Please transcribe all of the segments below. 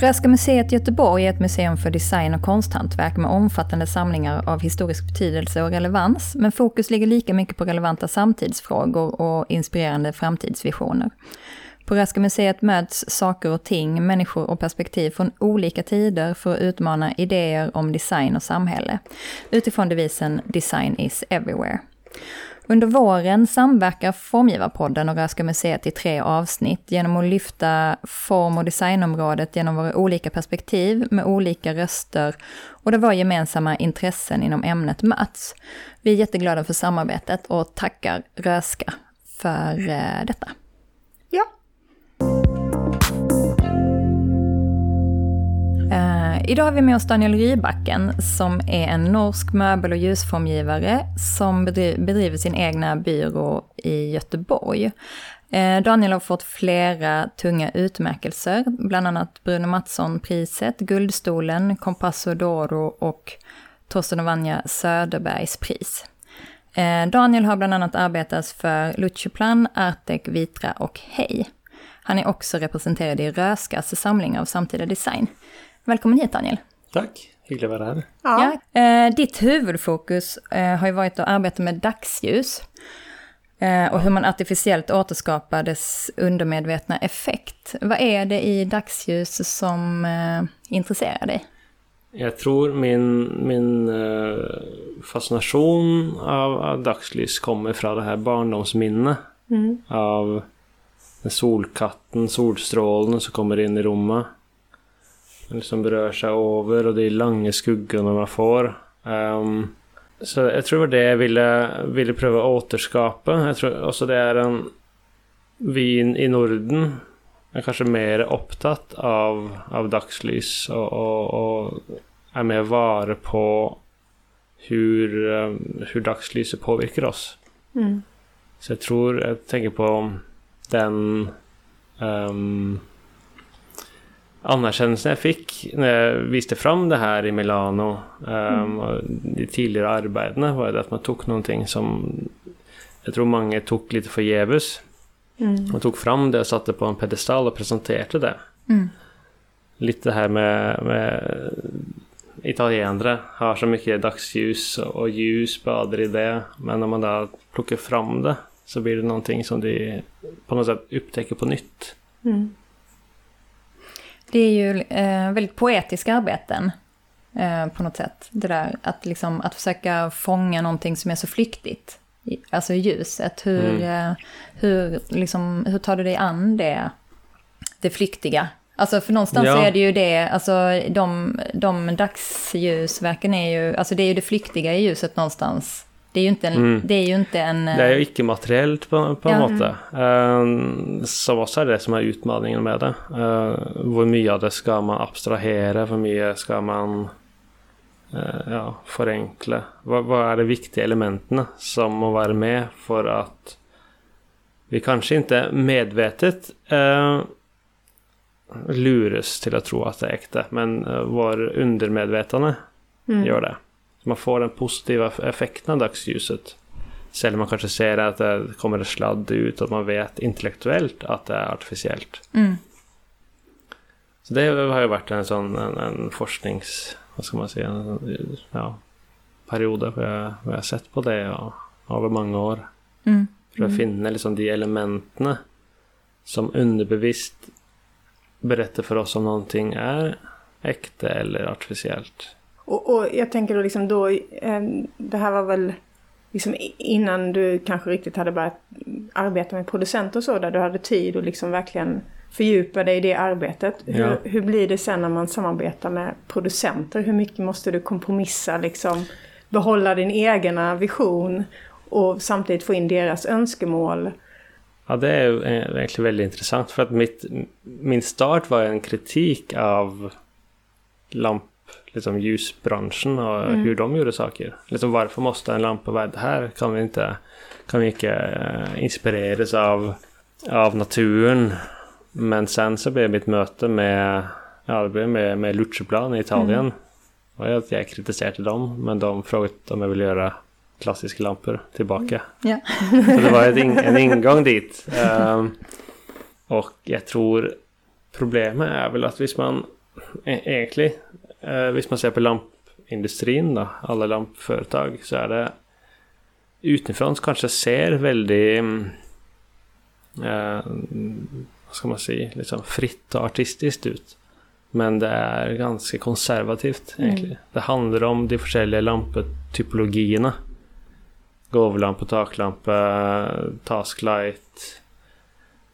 Röhsska museet i Göteborg är ett museum för design och konsthantverk med omfattande samlingar av historisk betydelse och relevans, men fokus ligger lika mycket på relevanta samtidsfrågor och inspirerande framtidsvisioner. På Röhsska museet möts saker och ting, människor och perspektiv från olika tider för att utmana idéer om design och samhälle, utifrån devisen “Design is everywhere”. Under våren samverkar Formgivarpodden och Röhsska museet i tre avsnitt genom att lyfta form och designområdet genom våra olika perspektiv med olika röster och där våra gemensamma intressen inom ämnet möts. Vi är jätteglada för samarbetet och tackar Röhsska för eh, detta. Uh, idag har vi med oss Daniel Rybacken som är en norsk möbel och ljusformgivare som bedriver sin egna byrå i Göteborg. Eh, Daniel har fått flera tunga utmärkelser, bland annat Bruno Mattsson-priset, Guldstolen, Compasso d'Oro och Torsten och Vanja Söderbergs pris. Eh, Daniel har bland annat arbetat för Lucioplan, Artec, Vitra och Hej. Han är också representerad i Röskas samling av samtida design. Välkommen hit Daniel. Tack, hyggligt att vara här. Ja. ja eh, ditt huvudfokus eh, har ju varit att arbeta med dagsljus. Eh, och hur man artificiellt återskapar dess undermedvetna effekt. Vad är det i dagsljus som intresserar dig? Jag tror min, min fascination av, av dagsljus kommer från det här barndomsminnet. Mm. Av solkatten, solstrålen som kommer in i rummet liksom rör sig över och det är långa skuggorna man får. Um, så jag tror det var det jag ville, ville pröva återskapa. Jag tror också det är en... Vi i Norden är kanske mer upptatt av, av dagslys och, och, och är mer vare på hur, um, hur dagslyset påverkar oss. Mm. Så jag tror, jag tänker på den um, anerkjennelsen jag fick när jag visste fram det här i Milano um, och de tidigare arbetena var det att man tog någonting som jag tror många tog lite förgäves. Mm. Man tog fram det och satte på en pedestal och presenterade det. Mm. Lite det här med, med italienare har så mycket dagsljus och ljus badar i det. Men när man då plockar fram det så blir det någonting som de på något sätt upptäcker på nytt. Mm. Det är ju eh, väldigt poetiska arbeten eh, på något sätt. Det där att, liksom, att försöka fånga någonting som är så flyktigt. Alltså i ljuset. Hur, mm. eh, hur, liksom, hur tar du dig an det, det flyktiga? Alltså för någonstans ja. är det ju det, alltså de, de dagsljusverken är ju, alltså det är ju det flyktiga i ljuset någonstans. Det är ju inte en... Mm. Det är ju inte en det är ju icke-materiellt på, på en ja. måte. Uh, så också är det som är utmaningen med det. Uh, hur mycket av det ska man abstrahera? Hur mycket ska man uh, ja, förenkla? Vad, vad är de viktiga elementen som måste vara med för att vi kanske inte medvetet uh, luras till att tro att det är äkta, men uh, vår undermedvetande mm. gör det man får den positiva effekten av dagsljuset. Sällan man kanske ser att det kommer sladd ut och man vet intellektuellt att det är artificiellt. Mm. Så det har ju varit en sån en, en forsknings... Vad ska man säga? En, ja, perioder där jag, jag har sett på det ja, över många år. Mm. För att mm. finna liksom de elementen som underbevisst berättar för oss om någonting är äkta eller artificiellt. Och, och jag tänker då liksom då, eh, det här var väl liksom innan du kanske riktigt hade börjat arbeta med producenter och så, där du hade tid att liksom verkligen fördjupa dig i det arbetet. Ja. Hur, hur blir det sen när man samarbetar med producenter? Hur mycket måste du kompromissa, liksom behålla din egna vision och samtidigt få in deras önskemål? Ja, det är egentligen väldigt intressant för att mitt, min start var en kritik av lamp liksom, ljusbranschen och mm. hur de gjorde saker. Liksom, varför måste en lampa vara här? Kan vi inte, kan vi inte uh, inspireras av, av naturen? Men sen så blev mitt möte med, ja, det med, med Lucioplan i Italien. Mm. Och jag, jag kritiserade dem, men de frågade om jag ville göra klassiska lampor tillbaka. Mm. Yeah. så det var en, en ingång dit. Um, och jag tror problemet är väl att hvis man e- egentligen, eh, hvis man ser på lampindustrin då, alla lampföretag, så är det utifrån kanske ser väldigt, mm, eh, vad ska man säga, liksom fritt och artistiskt ut. Men det är ganska konservativt egentligen. Det handlar om de olika lampetypologierna. Gåvlampa, taklampa, tasklight,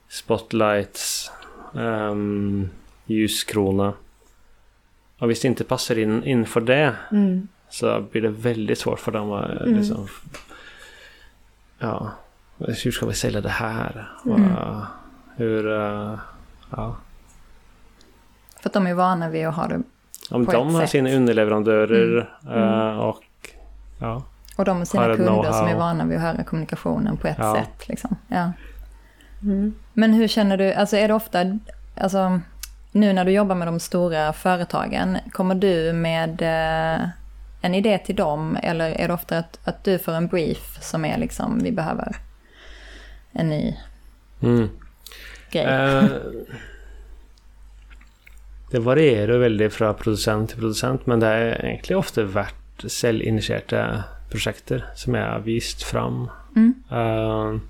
spotlights, um, ljuskrona. Och om det inte passar in inför det Mm. så blir det väldigt svårt för dem att Mm. liksom... Ja, hur ska vi sälja det här? Mm. Hur... eh, ja. För att de är vana vid att ha det. Om På de ett har sätt. sina underleverantörer Mm. eh, och... Ja. Och de med sina Har kunder som är vana vid att höra kommunikationen på ett Ja. sätt. Liksom. Ja. Mm. Men hur känner du, alltså är det ofta, alltså nu när du jobbar med de stora företagen, kommer du med eh, en idé till dem eller är det ofta att, att du får en brief som är liksom, vi behöver en ny Mm. grej? Eh, det varierar väldigt från producent till producent men det är egentligen ofta värt självinitierade projekter som jag har visat fram. Mm. Eh,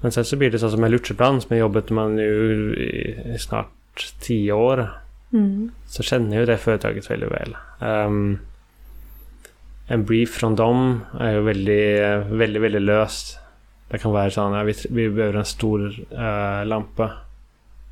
men sen så blir det så som med Lutscheplan som jag jobbat med nu i, snart tio år. Mm. Så känner jag ju det företaget väldigt väl. Ehm, en brief från dem är ju väldigt, väldigt, väldigt löst. Det kan vara så att vi, behöver en stor eh, lampa.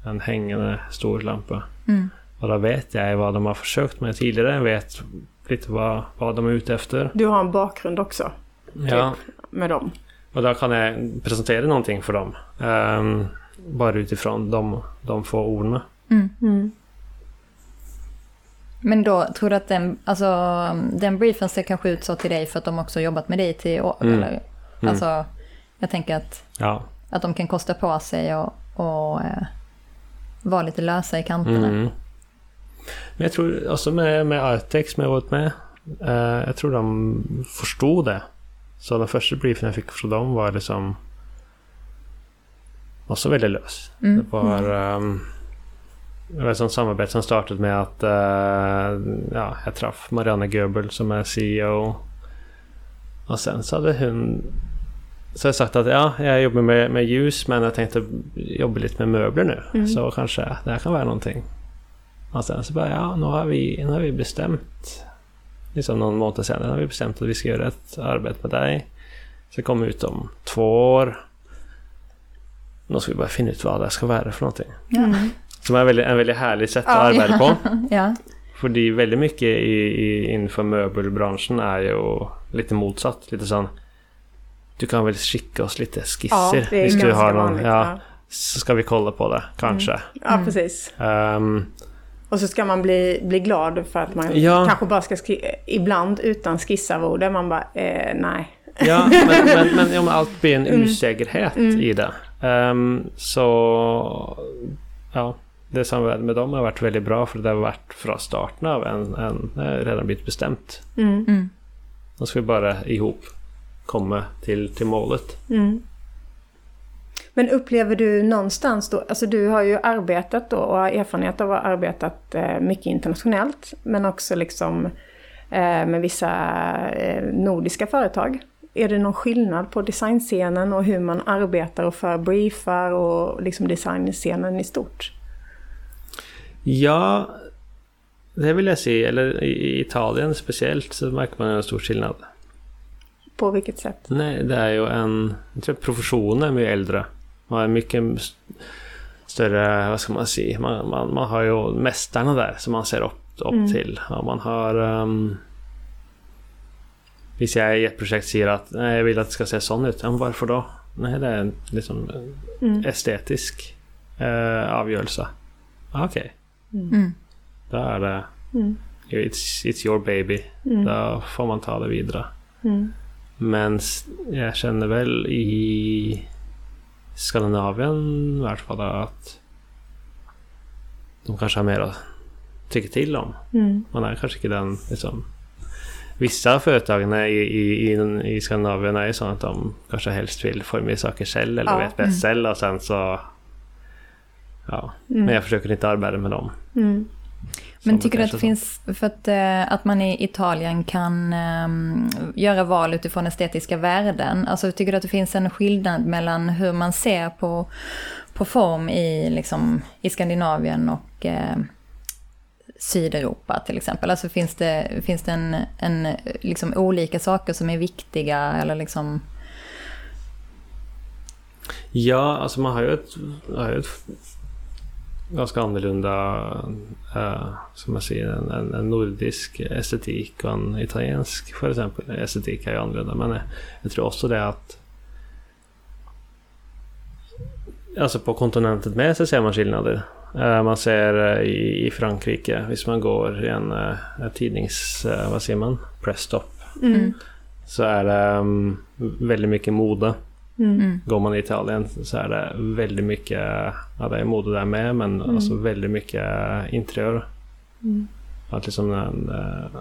En hängande stor lampa. Mm. Och då vet jag vad de har försökt med tidigare. Jag vet lite vad, vad de är ute efter. Du har en bakgrund också Ja, med dem. Och då kan jag presentera någonting för dem. Ehm, bara utifrån de, de få orden. Mm. Mm. Men då tror du att den, alltså, den briefen ser kanske ut så till dig för att de också har jobbat med dig till år? Mm. Eller, alltså, jag tänker att, Ja. att de kan kosta på sig och, och eh, vara lite lösa i kanterna. Mm. Men jag tror också med, med Artex som jag varit med. eh, jag tror de förstod det. Så den första briefen jag fick från dem var liksom också väldigt lös. Mm. Det var, ehm, det var ett sånt samarbete som startade med att eh, ja, jag träffade Marianne Göbel som är CEO. Och sen så hade hon så jag sagt att ja, jag jobbar med, med ljus men jag tänkte jobba lite med möbler nu. Mm. Så kanske det här kan vara någonting. Och sen så bara, ja, nu har vi, nu har vi bestämt, liksom någon månad sedan, har vi bestämt att vi ska göra ett arbete med dig. Så kommer ut om två år. Nu ska vi bara finna ut vad det ska vara för någonting. Ja. Mm. Som är väldigt, en väldigt härlig sätt att Ja. arbeta på. ja. För det är väldigt mycket i, i, inför möbelbranschen är ju lite motsatt. Lite sån, du kan väl skicka oss lite Ja, skisser? det är du ganska har någon, vanligt. ja, Ja. Så ska vi kolla på det, kanske. ja, Mm. precis. Ehm, Och så ska man bli, bli glad för att man Ja. kanske bara ska skri- ibland utan skissarvode. Man bara, eh, nej. Ja, men, men, men, men allt blir en Mm. osäkerhet Mm. i det. Ehm, så ja, det varit med dem har varit väldigt bra för det har varit från starten av en, en har redan blivit bestämt. Mm. Mm. Då ska vi bara ihop komma till, till målet. Mm. Men upplever du någonstans då, alltså du har ju arbetat då och har erfarenhet av att ha arbetat eh, mycket internationellt men också liksom eh, med vissa eh, nordiska företag. Är det någon skillnad på designscenen och hur man arbetar och för briefar och liksom designscenen i stort? Ja, det vill jag säga. Eller i i Italien speciellt så märker man en stor skillnad. På vilket sätt? Nej, det är ju en... Jag tror professionen är mycket äldre. Man har mycket st- större, vad ska man säga, man, man, man har ju mästarna där som man ser upp, upp Mm. till. Och man har... Um, Hvis jag i ett projekt säger att nej, jag vill att det ska se sån ut, ja, men varför då? Nej, det är en liksom, Mm. estetisk eh, avgörelse. Ah, Okej, Mm. då är det... Mm. It's, it's your baby. Mm. Då får man ta det vidare. Mm. Men jag känner väl i Skandinavien i vart fall att de kanske har mer att tycka till om. Mm. Man är kanske inte den liksom... Vissa företagen i, i, i, i Skandinavien är ju så att de kanske helst vill forma saker själv eller Ja. vet bäst själv och sen så Ja, men jag försöker inte arbeta med dem. Mm. Men tycker du att det finns, för att, eh, att man i Italien kan ehm, göra val utifrån estetiska värden? Alltså tycker du att det finns en skillnad mellan hur man ser på, på form i, liksom, i Skandinavien och eh, Sydeuropa till exempel? Alltså finns det, finns det en, en, liksom, olika saker som är viktiga eller liksom... Ja, alltså man har ju ett, har ju ett ganska annorlunda, eh, som man säger, en, en, en nordisk estetik och en italiensk för exempel. Estetik är ju annorlunda, men jag, jag tror också det att Alltså på kontinentet med så ser man skillnader. Eh, man ser eh, i, i Frankrike, hvis man går i en, eh, tidnings... eh, Vad säger man? Pressstop. Mm. Så är det um, väldigt mycket mode. Mm. Går man i Italien så är det väldigt mycket, ja det är mode där med, men alltså väldigt mycket interiör. Mm. Att liksom en eh,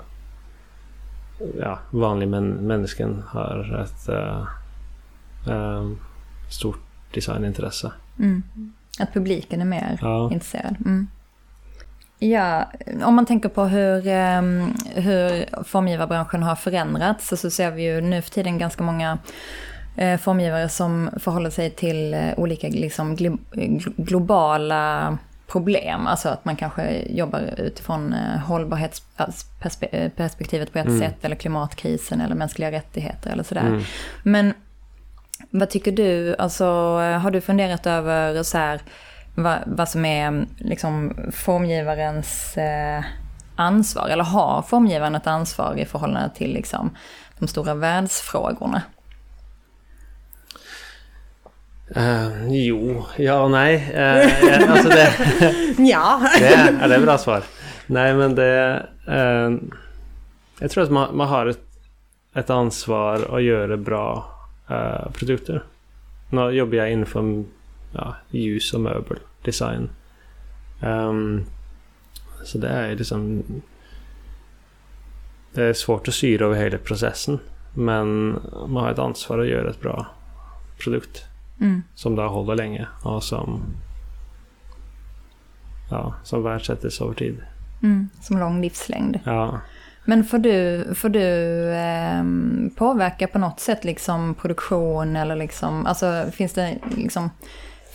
ja, vanlig män, människan har ett eh, stort designintresse. Mm. Att publiken är mer Ja. intresserad. Mm. Ja, om man tänker på hur, ehm, hur formgivarbranschen har förändrats så, så ser vi ju nu för tiden ganska många formgivare som förhåller sig till eh, olika liksom, glo glo- globala problem. Alltså att man kanske jobbar utifrån eh, hållbarhetsperspektivet på ett Mm. sätt, eller klimatkrisen, eller mänskliga rättigheter eller sådär. Mm. Men vad tycker du, alltså har du funderat över så här, vad, vad som är liksom formgivarens eh, ansvar, eller har formgivaren ett ansvar i förhållande till liksom, de stora världsfrågorna? Eh, jo, ja och nej. Eh, alltså det, Ja. det, är, det är bra svar. Nej men det... Eh, jag tror att man, man har ett, ett ansvar att göra bra eh, produkter. Nu jobbar jag inför ja, ljus och möbel, design. Ehm, så det är liksom... Det är svårt att styra över hela processen. Men man har ett ansvar att göra ett bra produkt. Mm. Som då håller länge och som... Ja, som värdesätts över tid. Mm, som lång livslängd. Ja. Men får du, får du ehm, påverka på något sätt liksom produktion eller liksom, alltså finns det liksom,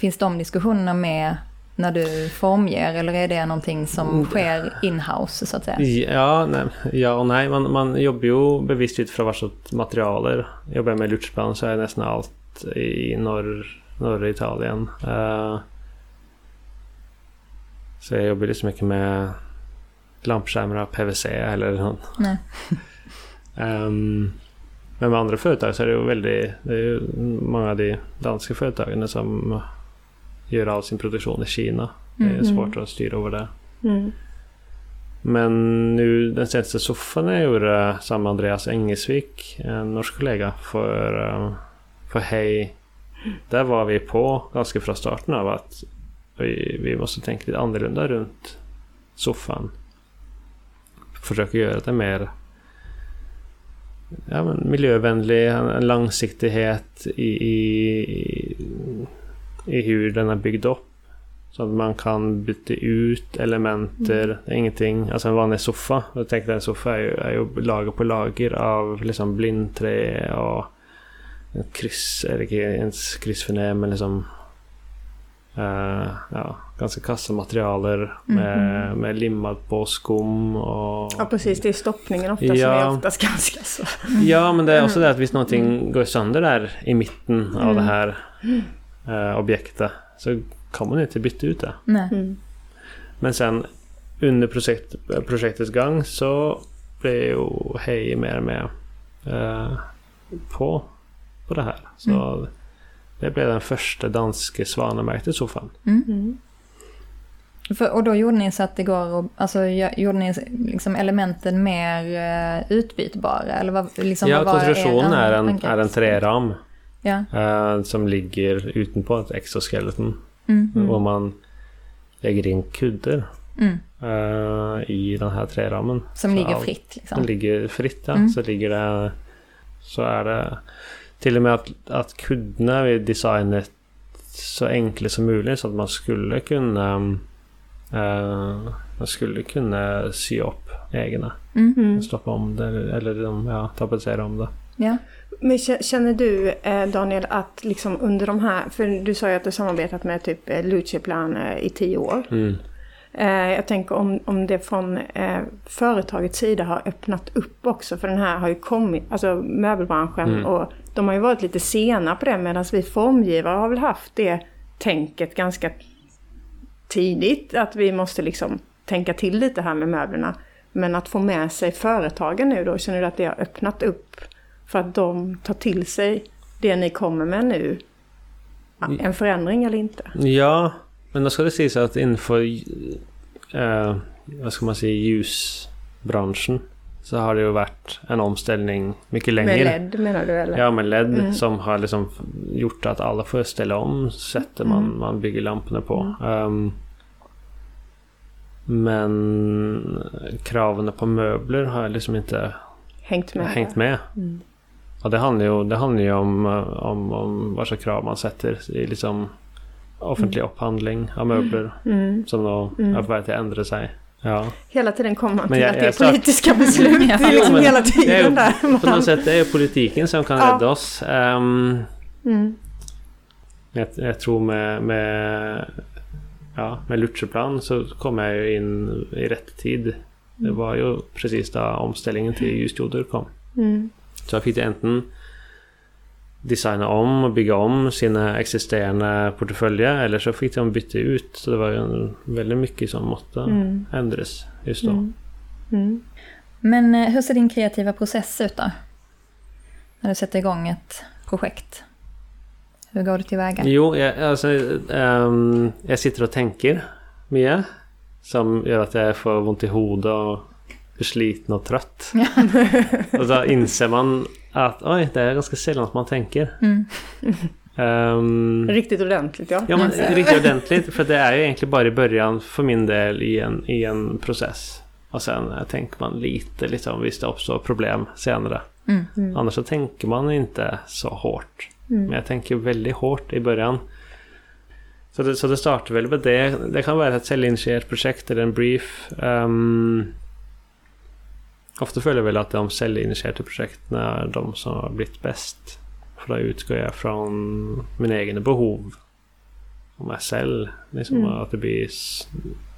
finns de diskussionerna med när du formger eller är det någonting som Mm. sker in-house så att säga? Ja, nej, ja och nej. Man, man jobbar ju bevisst ut från vad sorts materialer. Jobbar jag med lutsplan så är nästan allt i norr, norra Italien. Eh, så jag jobbar liksom mycket med lampskärmar av PVC eller något. Nej. Ehm, men med andra företag så är det ju väldigt... Det är ju många av de danska företagen som gör all sin produktion i Kina. Det är Mm. svårt att styra över det. Mm. Men nu den senaste soffan jag gjorde med Andreas Engesvik, en norsk kollega, för, eh, för Hej. Där var vi på ganska från starten av att vi, vi måste tänka lite annorlunda runt soffan. Försöka göra det mer ja, men miljövänlig, en, långsiktighet i, i, i hur den är byggd upp. Så att man kan byta ut elementer, är ingenting. Alltså en vanlig soffa, jag tänkte en soffa är ju, är ju lager på lager av liksom blindträ och kryss, eller ens kryssförnä men liksom eh, ja, ganska kassa materialer med, med limmad på skum och... Ja precis, det är stoppningen ofta som Ja. är oftast ganska så. Ja, men det är också det att hvis någonting går sönder där i mitten av det här eh, objektet så kan man inte byta ut det. Nej. Mm. Men sen under projekt, projektets gång så blev ju Hej mer mer eh, på, på det här. Så det blev den första danska svanemärkta soffan. Mm. För, och då gjorde ni så att det går och, alltså gjorde ni liksom elementen mer uh, utbytbara? Eller vad, liksom, ja, vad konstruktionen är en, är en träram Ja. eh, som ligger utanpå ett exoskeleton. Mm. Och man lägger in kuddar Mm. eh, i den här träramen. Som Så ligger fritt liksom. Den ligger fritt ja. Mm. Så ligger det... Så är det... Till och med att, att kuddarna vi designat så enkla som möjligt så att man skulle kunna uh, man skulle kunna sy upp egna. Mm. Stoppa om det eller de, ja, tapetsera om det. Ja. Men känner du eh, Daniel att liksom under de här, för du sa ju att du samarbetat med typ eh, Luceplan i tio år. Mm. Jag tänker om, om det från eh, företagets sida har öppnat upp också. För den här har ju kommit, alltså möbelbranschen Mm. och de har ju varit lite sena på det medan vi formgivare har väl haft det tänket ganska tidigt. Att vi måste liksom tänka till lite här med möblerna. Men att få med sig företagen nu då, känner du att det har öppnat upp för att de tar till sig det ni kommer med nu? En förändring eller inte? Ja, men då ska det sägas att inför eh, vad ska man säga, ljusbranschen så har det ju varit en omställning mycket längre. Med LED menar du eller? Ja, med LED Mm. som har liksom gjort att alla får ställa om sättet man, Mm. man bygger lamporna på. Ehm, men kraven på möbler har liksom inte Hängt med? hängt med. Mm. Och det handlar ju, det handlar ju om, eh, om, om vad krav man sätter i liksom offentlig upphandling av möbler. Mm. Som då Mm. är på väg att ändra sig. Ja. Hela tiden kommer man Men till jag- att det är politiska beslut. Ja. Det är liksom hela Det är tiden där. på något sätt det är politiken som kan Ja. rädda oss. Ehm, Mm. jag, jag tror med, med, ja, med Lutherplan så kom jag ju in i rätt tid. Det var ju precis då omställningen till ljusdioder kom. Mm. Så jag fick enten designa om och bygga om sina existerande portföljer eller så fick de byta ut. Så det var ju en- väldigt mycket som måste Mm. ändras just då. Mm. Mm. Men eh, hur ser din kreativa process ut då? När du sätter igång ett projekt? Hur går du tillväga? Jo, jag, alltså, ehm, jag sitter och tänker mycket. Som gör att jag får ont i huvudet och blir sliten och trött. och då inser man att oj, det är ganska sällan att man tänker. Mm. Ehm, Riktigt ordentligt ja. ja, men riktigt ordentligt. För det är ju egentligen bara i början för min del i en, i en process. Och sen eh, tänker man lite liksom, visst det uppstår problem senare. Mm. Mm. Annars så tänker man inte så hårt. Mm. Men jag tänker väldigt hårt i början. Så det, så det startar väl med det. Det kan vara ett säljinitierat projekt eller en brief. Um, ofta följer väl att de säljinitierade projekten är de som har blivit bäst. För då utgår jag från mina egna behov. Om jag säljer. Liksom Mm. att det blir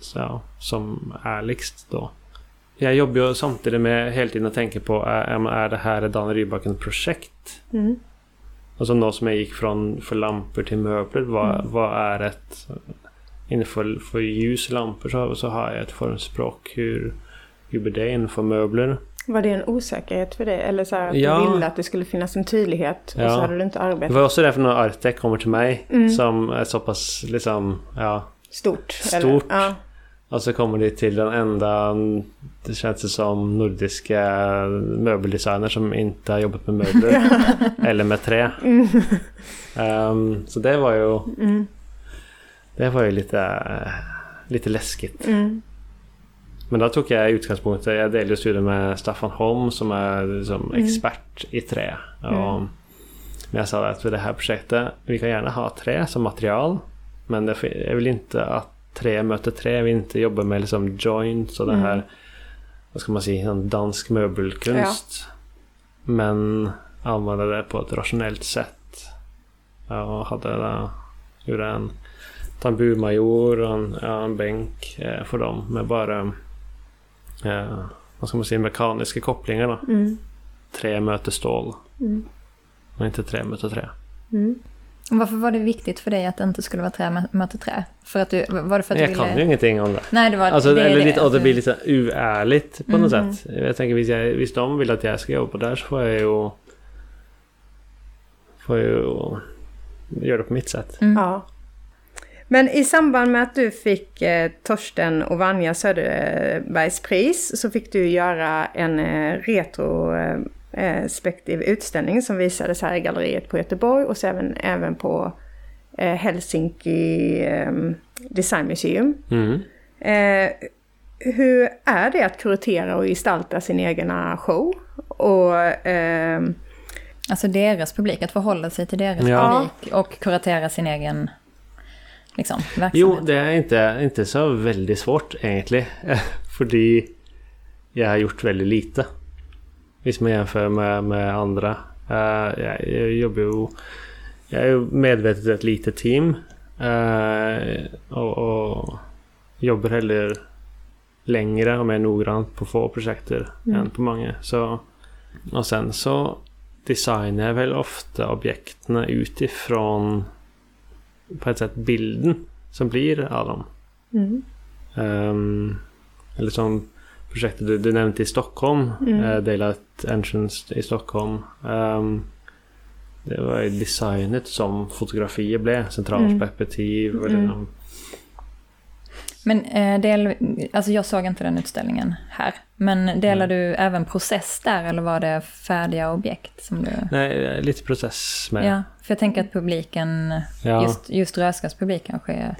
så, som ärligst då. Jag jobbar ju samtidigt med hela tiden att tänka på är, är det här ett Dan Rybacken-projekt? Mm. Alltså något som jag gick från för lampor till möbler. Vad, Mm. vad är ett... Inför för ljuslampor så, så har jag ett formspråk. Hur, blir det inför möbler? Var det en osäkerhet för dig? Eller så här att Ja. du ville att det skulle finnas en tydlighet och Ja. så hade du inte Det arbetat var också därför när Artec kommer till mig. Mm. Som är så pass liksom... Ja. stort? Stort. Ja. Och så kommer det till den enda... Det känns det som nordiska möbeldesigner som inte har jobbat med möbler. eller med trä. Mm. Ehm, så det var ju... Mm. Det var ju lite... Lite läskigt. Mm. Men då tog jag utgångspunkt Jag delade studier med Staffan Holm som är liksom Mm. expert i trä. Och, Mm. Men jag sa att för det här projektet, vi kan gärna ha trä som material. Men det, jag vill inte att trä möter trä. Jag vill inte jobba med liksom joints och den Mm. här, vad ska man säga, dansk möbelkonst. Men använda det på ett rationellt sätt. Jag hade där, gjorde en tamburmajor och en, ja, en bänk eh, för dem med bara eh, vad ska man säga, mekaniska kopplingar. Då. Mm. Trä möter stål. Mm. Och inte trä möter trä. Mm. Och Varför var det viktigt för dig att det inte skulle vara trä mö- möter trä? För att du, var det för att jag du kan ville... ju ingenting om det. Nej, det var Alltså, det är eller det, lite, det att blir lite oärligt på något Mhm. sätt. Jag tänker visst, jag, visst de vill att jag ska jobba där så får jag ju... Får jag ju göra det på mitt sätt. Mm. Ja. Men i samband med att du fick eh, Torsten och Vanja Söderbergs pris så fick du göra en eh, retrospektiv utställning som visades här i galleriet på Göteborg och så även, även på eh, Helsinki eh, Design Museum. Mm. Eh, hur är det att kuratera och gestalta sin egna show? Och ehm, Alltså deras publik, att förhålla sig till deras Ja. publik och kuratera sin egen liksom, verksamhet? Jo, det är inte, inte så väldigt svårt egentligen. Fordi jag har gjort väldigt lite. Hvis man jämför med, med andra. Uh, jag, jag jobbar ju... Jag är medvetet ett litet team. Uh, och, och jobbar heller längre och mer noggrant på få projekter mm. än på många. Så, och sen så designar jag väl ofta objekten utifrån på ett sätt bilden som blir av dem. Mm. Um, eller som projektet du, du nämnde i Stockholm, mm. uh, Daylight Entrance i Stockholm. Um, det var ju designet som fotografier blev, centralperspektiv. Mm. mm. Men eh, del, alltså jag såg inte den utställningen här. Men delar mm. du även process där eller var det färdiga objekt som du... Nej, lite process med. Ja, för jag tänker att publiken, ja. just, just Röskas publik kanske är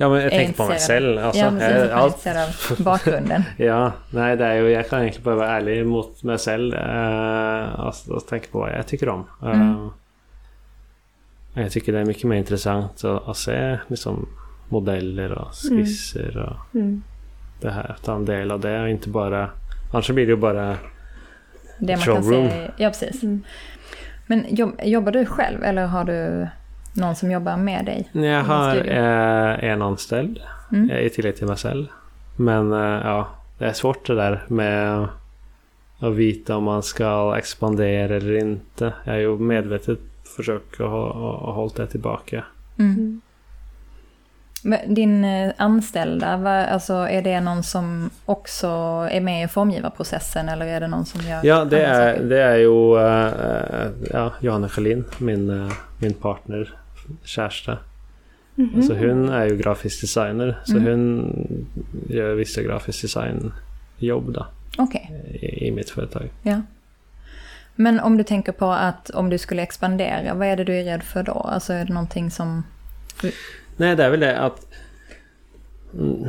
Ja, men jag tänker på mig själv. Alltså, ja, precis, jag, allt... av bakgrunden. ja, nej, det är ju, jag kan egentligen bara vara ärlig mot mig själv uh, och, och tänka på vad jag tycker om. Uh, mm. Jag tycker det är mycket mer intressant att, att se liksom, modeller och skisser mm. och mm. det här. Ta en del av det och inte bara... Annars blir det ju bara det man showroom. Kan se, ja, precis. Mm. Men jobbar du själv eller har du någon som jobbar med dig? Jag har eh, en anställd mm. i tillägg till mig själv. Men eh, ja, det är svårt det där med att veta om man ska expandera eller inte. Jag har ju medvetet försökt att hålla det tillbaka. Mm. Din eh, anställda, alltså är det någon som också är med i formgivarprocessen eller är det någon som gör Ja, det är, det är ju uh, ja, Johanna Schelin, min, uh, min partner, kärsta. Mm -hmm. Alltså hon är ju grafisk designer så mm. hon gör vissa grafisk designjobb då. Okay. I, I mitt företag. Ja. Men om du tänker på att om du skulle expandera, vad är det du är rädd för då? Alltså är det någonting som... Nej, det är väl det att... Mm,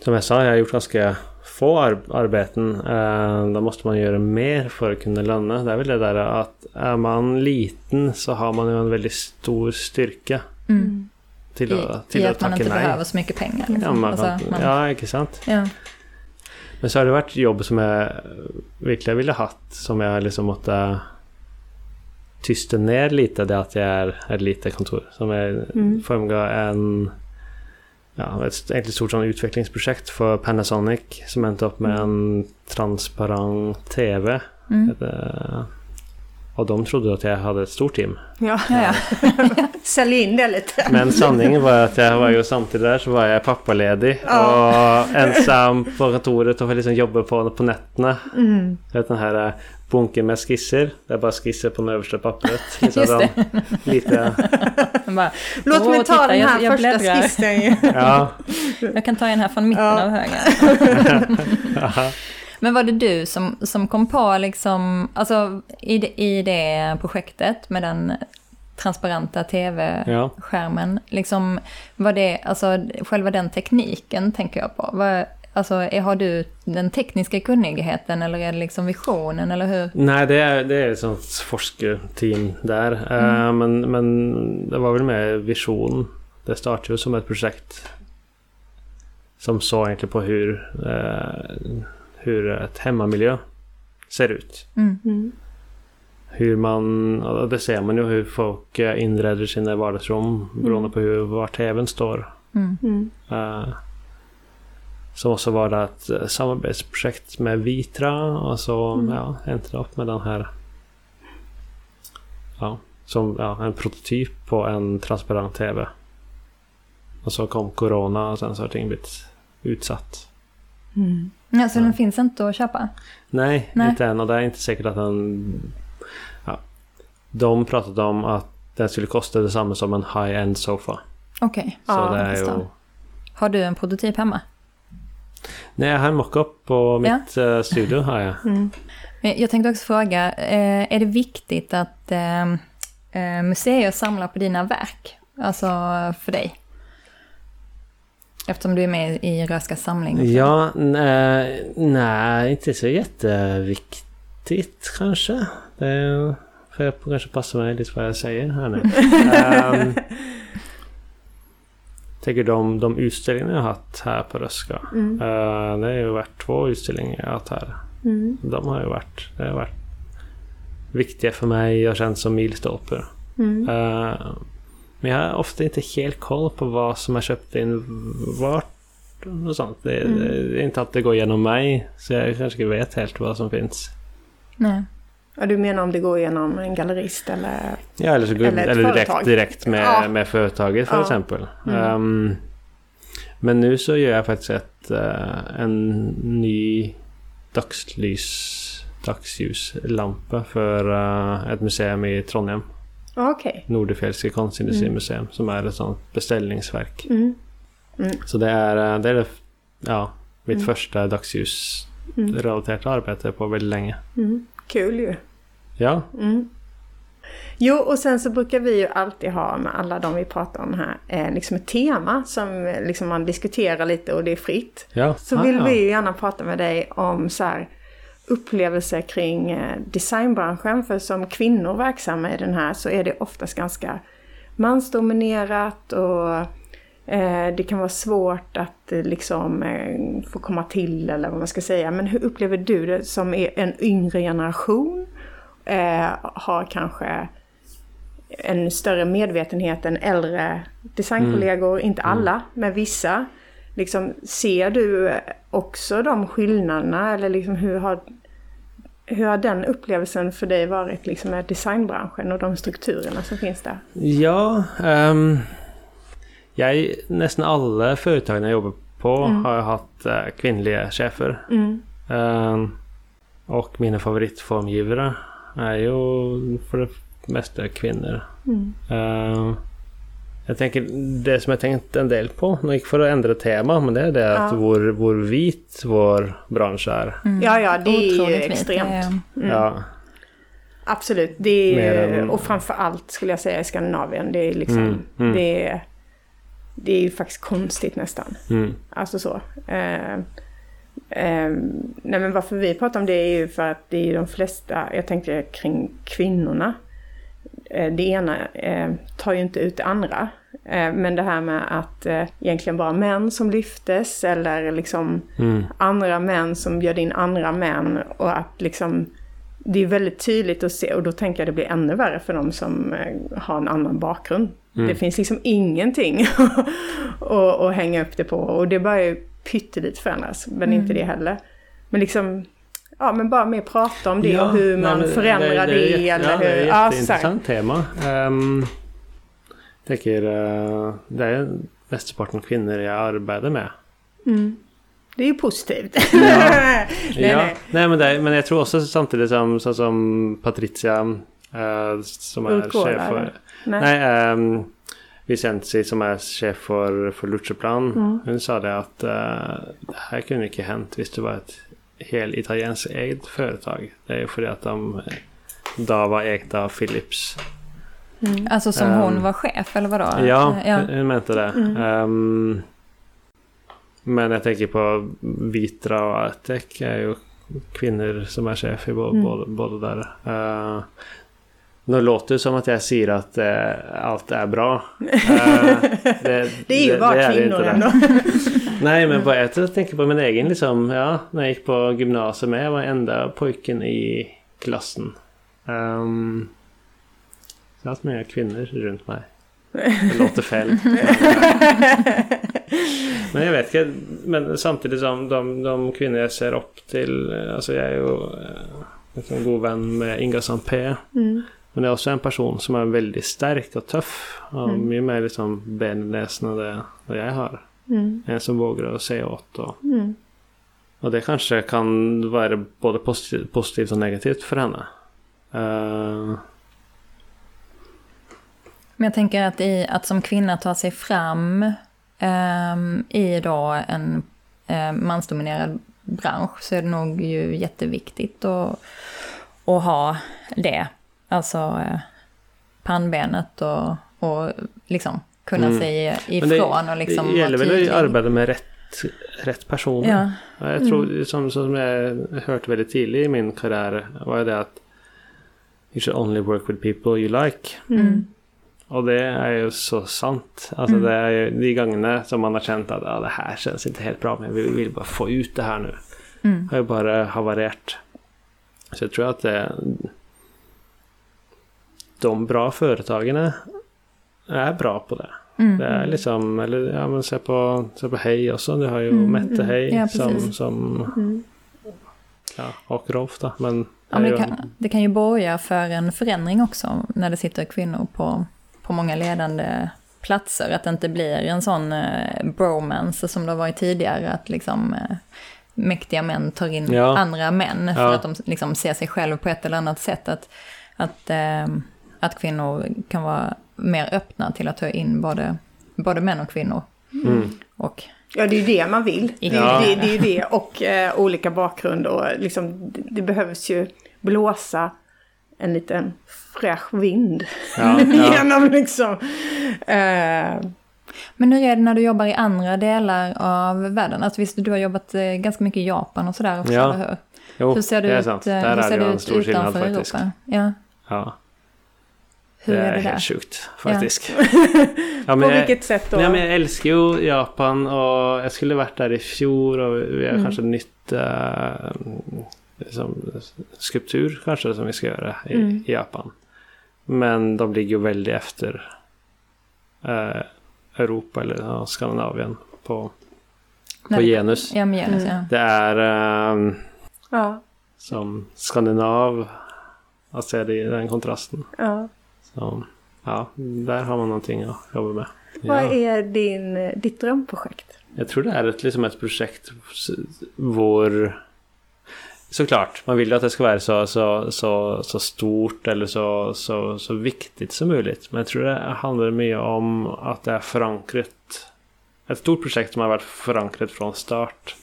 som jag sa, jag har gjort ganska få ar arbeten. Eh, då måste man göra mer för att kunna löna. Det är väl det där att är man liten så har man ju en väldigt stor styrka. Mm. Till, att, till I, att, att man inte nej. behöver så mycket pengar. Liksom. Ja, man, alltså, man... ja, inte sant. Ja. Men så har det varit jobb som jag verkligen ville haft. Som jag liksom måste tysta ner lite det att jag är ett litet kontor. Som är mm. formga en ja, ett egentligen stort sån utvecklingsprojekt för Panasonic som endte upp med mm. en transparent TV. Mm. Och de trodde att jag hade ett stort team. Ja, ja, ja. Sälj in det lite. Men sanningen var att jag var ju samtidigt där så var jag pappaledig. Ja. Och ensam på kontoret och liksom jobba på, på nätterna. Mm. Den här bunken med skisser. Det är bara skisser på det översta pappret. Liksom Just det. lite... bara, Låt mig ta den här jag, jag första skissen. ja. Jag kan ta en här från mitten ja. av högen. Men var det du som, som kom på liksom, alltså i det, i det projektet med den transparenta tv-skärmen, ja. liksom var det, alltså själva den tekniken tänker jag på. Var, Alltså, är, har du den tekniska kunnigheten eller är det liksom visionen eller hur? Nej, det är, det är ett sånt forskarteam där. Mm. Uh, men, men det var väl med vision. Det startade ju som ett projekt som såg egentligen på hur, uh, hur ett hemmamiljö ser ut. Mm. Mm. Hur man, det ser man ju hur folk inreder sina vardagsrum beroende mm. på hur, var tvn står. Uh, som också var ett eh, samarbetsprojekt med Vitra och så mm. ja, äntligen upp med den här ja, som ja, en prototyp på en transparent TV. Och så kom Corona och sen så har det blivit utsatt. Mm. Ja, så ja. den finns inte att köpa? Nej, Nej, inte än och det är inte säkert att den... Ja, de pratade om att den skulle kosta detsamma som en high-end sofa. Okej, okay. ja, ju... Har du en prototyp hemma? Nej, jag har en mockup på mitt ja. Eh, studio har jag. Mm. Jag tänkte också fråga, eh, är det viktigt att eh, museer samlar på dina verk? Alltså för dig? Eftersom du är med i Röska samling. Ja, nej, nej, inte så jätteviktigt kanske. Det får jag kanske passa mig lite vad jag säger här nu. um, tänker de, de utställningar jag har haft här på Röska. Mm. eh, det har ju varit två utställningar jag har haft här. Mm. De har ju varit, det har varit viktiga för mig och känts som milstolpar. Mm. Eh, men jag har ofta inte helt koll på vad som har köpt in vart och sånt. Det, Mm. det är inte alltid det går genom mig. Så jag kanske inte vet helt vad som finns. Nej. Ja, du menar om det går igenom en gallerist eller? Ja, eller, så går, Eller eller direkt, direkt med, Ja. med företaget för Ja. exempel. Mm. Ehm, men nu så gör jag faktiskt ett, eh, en ny dagslys, dagsljuslampa för eh, ett museum i Trondheim. Ja, Okej. Nordefjällske konstindustrimuseum som är ett sånt beställningsverk. Mm. Så det är, eh, det är det, ja, mitt Mm. första dagsljusrelaterat arbete på väldigt länge. Mm. Kul ju. Ja, Mm. Jo, och sen så brukar vi ju alltid ha med alla de vi pratar om här, eh, liksom ett tema som eh, liksom man diskuterar lite och det är fritt. ja. Så vill Ah, vi ju gärna prata med dig om så här, upplevelser kring eh, designbranschen. För som kvinnor verksamma i den här så är det oftast ganska mansdominerat och det kan vara svårt att eh, liksom eh, få komma till eller vad man ska säga. Men hur upplever du det som är en yngre generation? Eh, har kanske en större medvetenhet än äldre designkollegor, inte alla, men vissa. Liksom, ser du också de skillnaderna eller liksom hur har, hur har den upplevelsen för dig varit liksom med designbranschen och de strukturerna som finns där? Ja, ehm, jag, nästan alla företag jag jobbar på har haft eh, kvinnliga chefer. Mm. Ehm, och mina favoritformgivare är ju för det mesta kvinnor. Mm. Ehm, jag tänker, det som jag tänkt en del på, gick för att ändra tema, men det är det att Ja. vår, vår vit vår bransch är. Ja, ja, det extremt. Det är- Ja, Absolut, det är och framför allt skulle jag säga i Skandinavien, det är liksom, Mm, mm. Det, är, det är ju faktiskt konstigt nästan. mm, Alltså så. Eh, eh, nej men varför vi pratar om det är ju för att det är ju de flesta, jag tänker kring kvinnorna. Eh, det ena eh, tar ju inte ut det andra. Eh, men det här med att eh, egentligen bara män som lyftes eller liksom mm, andra män som bjöd in andra män och att liksom det är väldigt tydligt att se och då tänker jag det blir ännu värre för de som har en annan bakgrund. Mm. Det finns liksom ingenting att, hänga upp det på och det börjar ju pyttelite förändras, men Mm. inte det heller. Men liksom, ja men bara mer prata om det Ja, och hur nej, man men förändrar det, är jätte- eller ja, hur. Det är ett ja, jätteintressant tema. Um, jag tänker, eh, det är mestadelen kvinnor jag arbetar med. Mm. Det är ju positivt. Ja. nej, ja, nej. nej. men, det, men jag tror också samtidigt som, som Patricia eh, som är Urkola, chef för... eller? Nej. Nej, um, Vicenzi som är chef för, för Lucheplan. Mm. Hon sa det att eh, det här kunde inte hänt hvis det var ett helt italienskt ägt företag. Det är ju för att de då var ägt av Philips. Mm. Alltså som hon Ehm, var chef eller vadå? Ja, ja. hon menade det. Mm. Ehm, men jag tänker på Vitra och Artec är ju kvinnor som är chef i både, Mm. både där. Uh, nu låter det som att jag säger att eh, allt är bra. Eh, det, Det är ju bara det kvinnor ändå. Nej men bara, jag tänker på min egen liksom, ja, när jag gick på gymnasiet med, jag var enda pojken i klassen. Um, så allt mer kvinnor runt mig. Det låter fel. men jag vet inte, men samtidigt som de, de kvinnor jag ser upp till, alltså jag är ju eh, en god vän med Inga Sampé. Mm. Men det är också en person som är väldigt stark och tuff. Och Mm. mycket mer liksom näsan än det, det jag har. Mm. En som vågar säga åt. Och, Mm. och det kanske kan vara både positivt, positivt och negativt för henne. Eh, Men jag tänker att, i, att som kvinna ta sig fram ehm, i då en eh, mansdominerad bransch så är det nog ju jätteviktigt att, att ha det. Alltså eh, pannbenet och, och liksom kunna Mm. säga men det, ifrån och liksom det gäller väl tydlig. att arbeta med rätt, rätt personer. Ja, Ja, Jag tror, som, som jag hört väldigt tidigt i min karriär, var det att You should only work with people you like. Mm. Och det är ju så sant. Alltså Mm. det är ju de gångerna som man har känt att ja, det här känns inte helt bra men vi vill bara få ut det här nu. Mm. Har ju bara havarerat. Så jag tror att det, de bra företagen är, bra på det. Mm. Det är liksom, eller ja men se på, se på Hej också. Du har ju Mm, Mette mm. Hej Ja, som, som Mm. ja, Rolf då. Men Ja, men det, kan, det kan ju borga för en förändring också när det sitter kvinnor på, på många ledande platser. Att det inte blir en sån eh, bromance som det har varit tidigare. Att liksom eh, mäktiga män tar in Ja. andra män för Ja. att de liksom ser sig själva på ett eller annat sätt. Att, att, eh, att kvinnor kan vara mer öppna till att ta in både, både män och kvinnor. mm. Och Ja, det är ju det man vill. Det är, Ja. ju det, det är ju det och eh, olika bakgrund och liksom det, det behövs ju blåsa en liten fräsch vind Ja, ja. genom liksom. Eh, Men hur är det när du jobbar i andra delar av världen? Alltså visst, du har jobbat eh, ganska mycket i Japan och sådär också, Ja. eller hur? Jo, hur ser det är ut, sant. eh, Där hur är ser det det ju en ut stor skillnad utanför faktiskt. Europa? Ja. Ja, Hur det är är det där? helt sjukt faktiskt. Ja, på men jag, vilket sätt då? nej, men jag älskar ju Japan och jag skulle varit där i fjol och vi har Mm. kanske nytt äh, liksom, skulptur kanske som vi ska göra i, Mm. i Japan. Men de ligger ju väldigt efter eh, Europa eller ja, Skandinavien på, på det- genus. Ja, genus, Mm. ja. Det är Ja, som skandinav att se det den kontrasten. ja. Så, ja, där har man någonting att jobba med. Vad Ja. är din, ditt drömprojekt? Jag tror det är ett, liksom ett projekt vår... Såklart, man vill ju att det ska vara så, så, så, så stort eller så, så, så viktigt som möjligt. Men jag tror det handlar mycket om att det är förankrat. Ett stort projekt som har varit förankrat från start.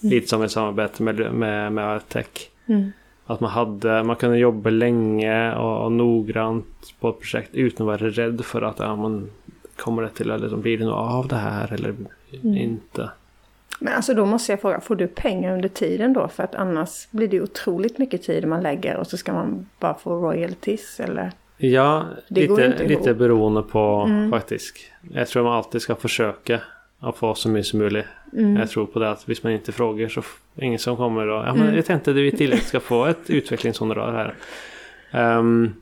Lite som ett samarbete med, med, med Artec. Mm. Att man, hade, man kunde jobba länge och, och noggrant på ett projekt utan att vara rädd för att ja, man, kommer det till, eller blir det något av det här eller inte. Men alltså då måste jag fråga, får du pengar under tiden då? För att annars blir det otroligt mycket tid man lägger och så ska man bara få royalties eller? Ja, Det lite, lite beroende på Mm. faktiskt. Jag tror man alltid ska försöka att få så mycket som möjligt. Mm. Jag tror på det att hvis man inte frågar så f- ingen som kommer och ja men Mm. jag tänkte att vi tillägg ska få ett utvecklingshonorar här. Um,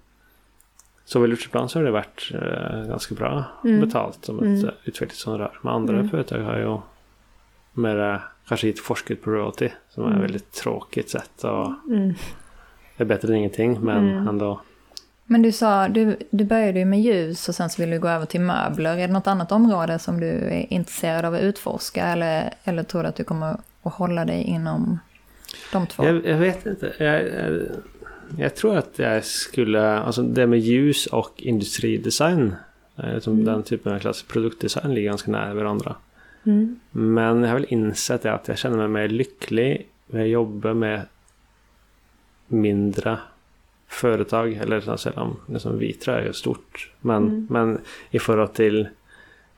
så vid Lucheplan så har det varit eh, ganska bra Mm. betalt som ett Mm. mm. utvecklingshonorar. Men andra Mm. företag har ju mer eh, kanske inte forskat på royalty som är Mm. ett väldigt tråkigt sätt. Och Mm. det är bättre än ingenting men Mm. ändå. Men du sa, du, du började ju med ljus och sen så vill du gå över till möbler. Är det något annat område som du är intresserad av att utforska? Eller, eller tror du att du kommer att hålla dig inom de två? Jag, jag vet inte. Jag, jag, jag tror att jag skulle, alltså det med ljus och industridesign. eh, Som Mm. den typen av klass produktdesign ligger ganska nära varandra. Mm. Men jag har väl insett att jag känner mig mer lycklig när jag jobbar med mindre företag. Eller säga, liksom Vitra är ju stort. Men, Mm. men i förhållande till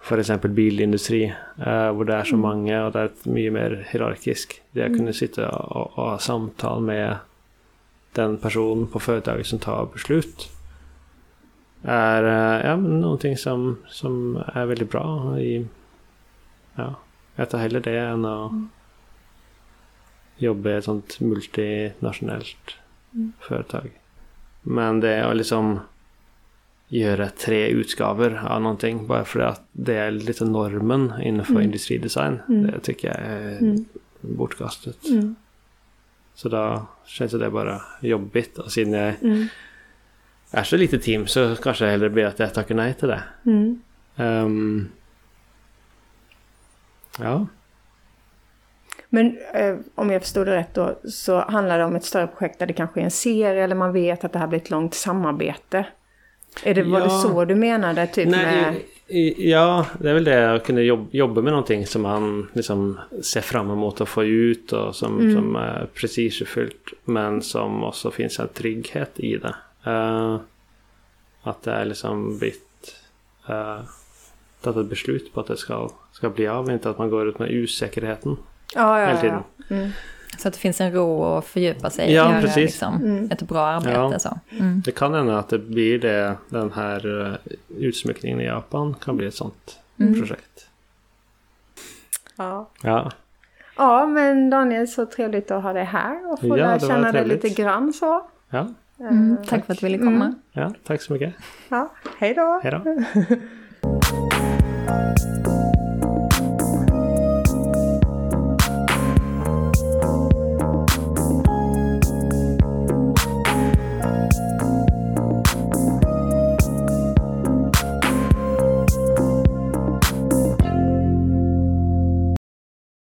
för exempel bilindustri. Eh, hvor det är så Mm. många och det är mycket mer hierarkisk. Där jag Mm. kunde sitta och, och ha samtal med den person på företaget som tar beslut. Är eh, ja, någonting som, som är väldigt bra i Ja, jag tar hellre det än att Mm. jobba i ett sånt multinationellt Mm. företag. Men det är liksom göra tre utgåvor av någonting bara för att det är lite normen inför Mm. industridesign. Mm. Det tycker jag är Mm. bortkastat. Mm. Så då känns det bara jobbigt och sen jag är så lite team så kanske jag hellre blir att jag tackar nej till det. Mm. Ehm, ja. Men eh, om jag förstod det rätt då så handlar det om ett större projekt där det kanske är en serie eller man vet att det här blir ett långt samarbete. Är det, var det Ja. så du menade? Typ med... Nej, i, i, ja, det är väl det att kunna jobb, jobba med någonting som man liksom ser fram emot att få ut och som, Mm. som är prestigefyllt men som också finns en trygghet i det. Eh, att det är liksom blivit uh, tagit ett beslut på att det ska, ska bli av, inte att man går ut med osäkerheten ja, ja, hela ja, tiden. ja. Mm. Så att det finns en ro att fördjupa sig i. Ja, och göra, precis. Liksom, Mm. Ett bra arbete. Ja. Så. Mm. Det kan hända att det blir det, den här eh, utsmyckningen i Japan kan bli ett sånt Mm. projekt. Ja. Ja, ja, men Daniel, så trevligt att ha dig här och få Ja, lära känna dig lite grann så. ja, Mm. Eh, Tack för att du ville komma. Mm. ja tack så mycket. Ja, hej då! Hej då.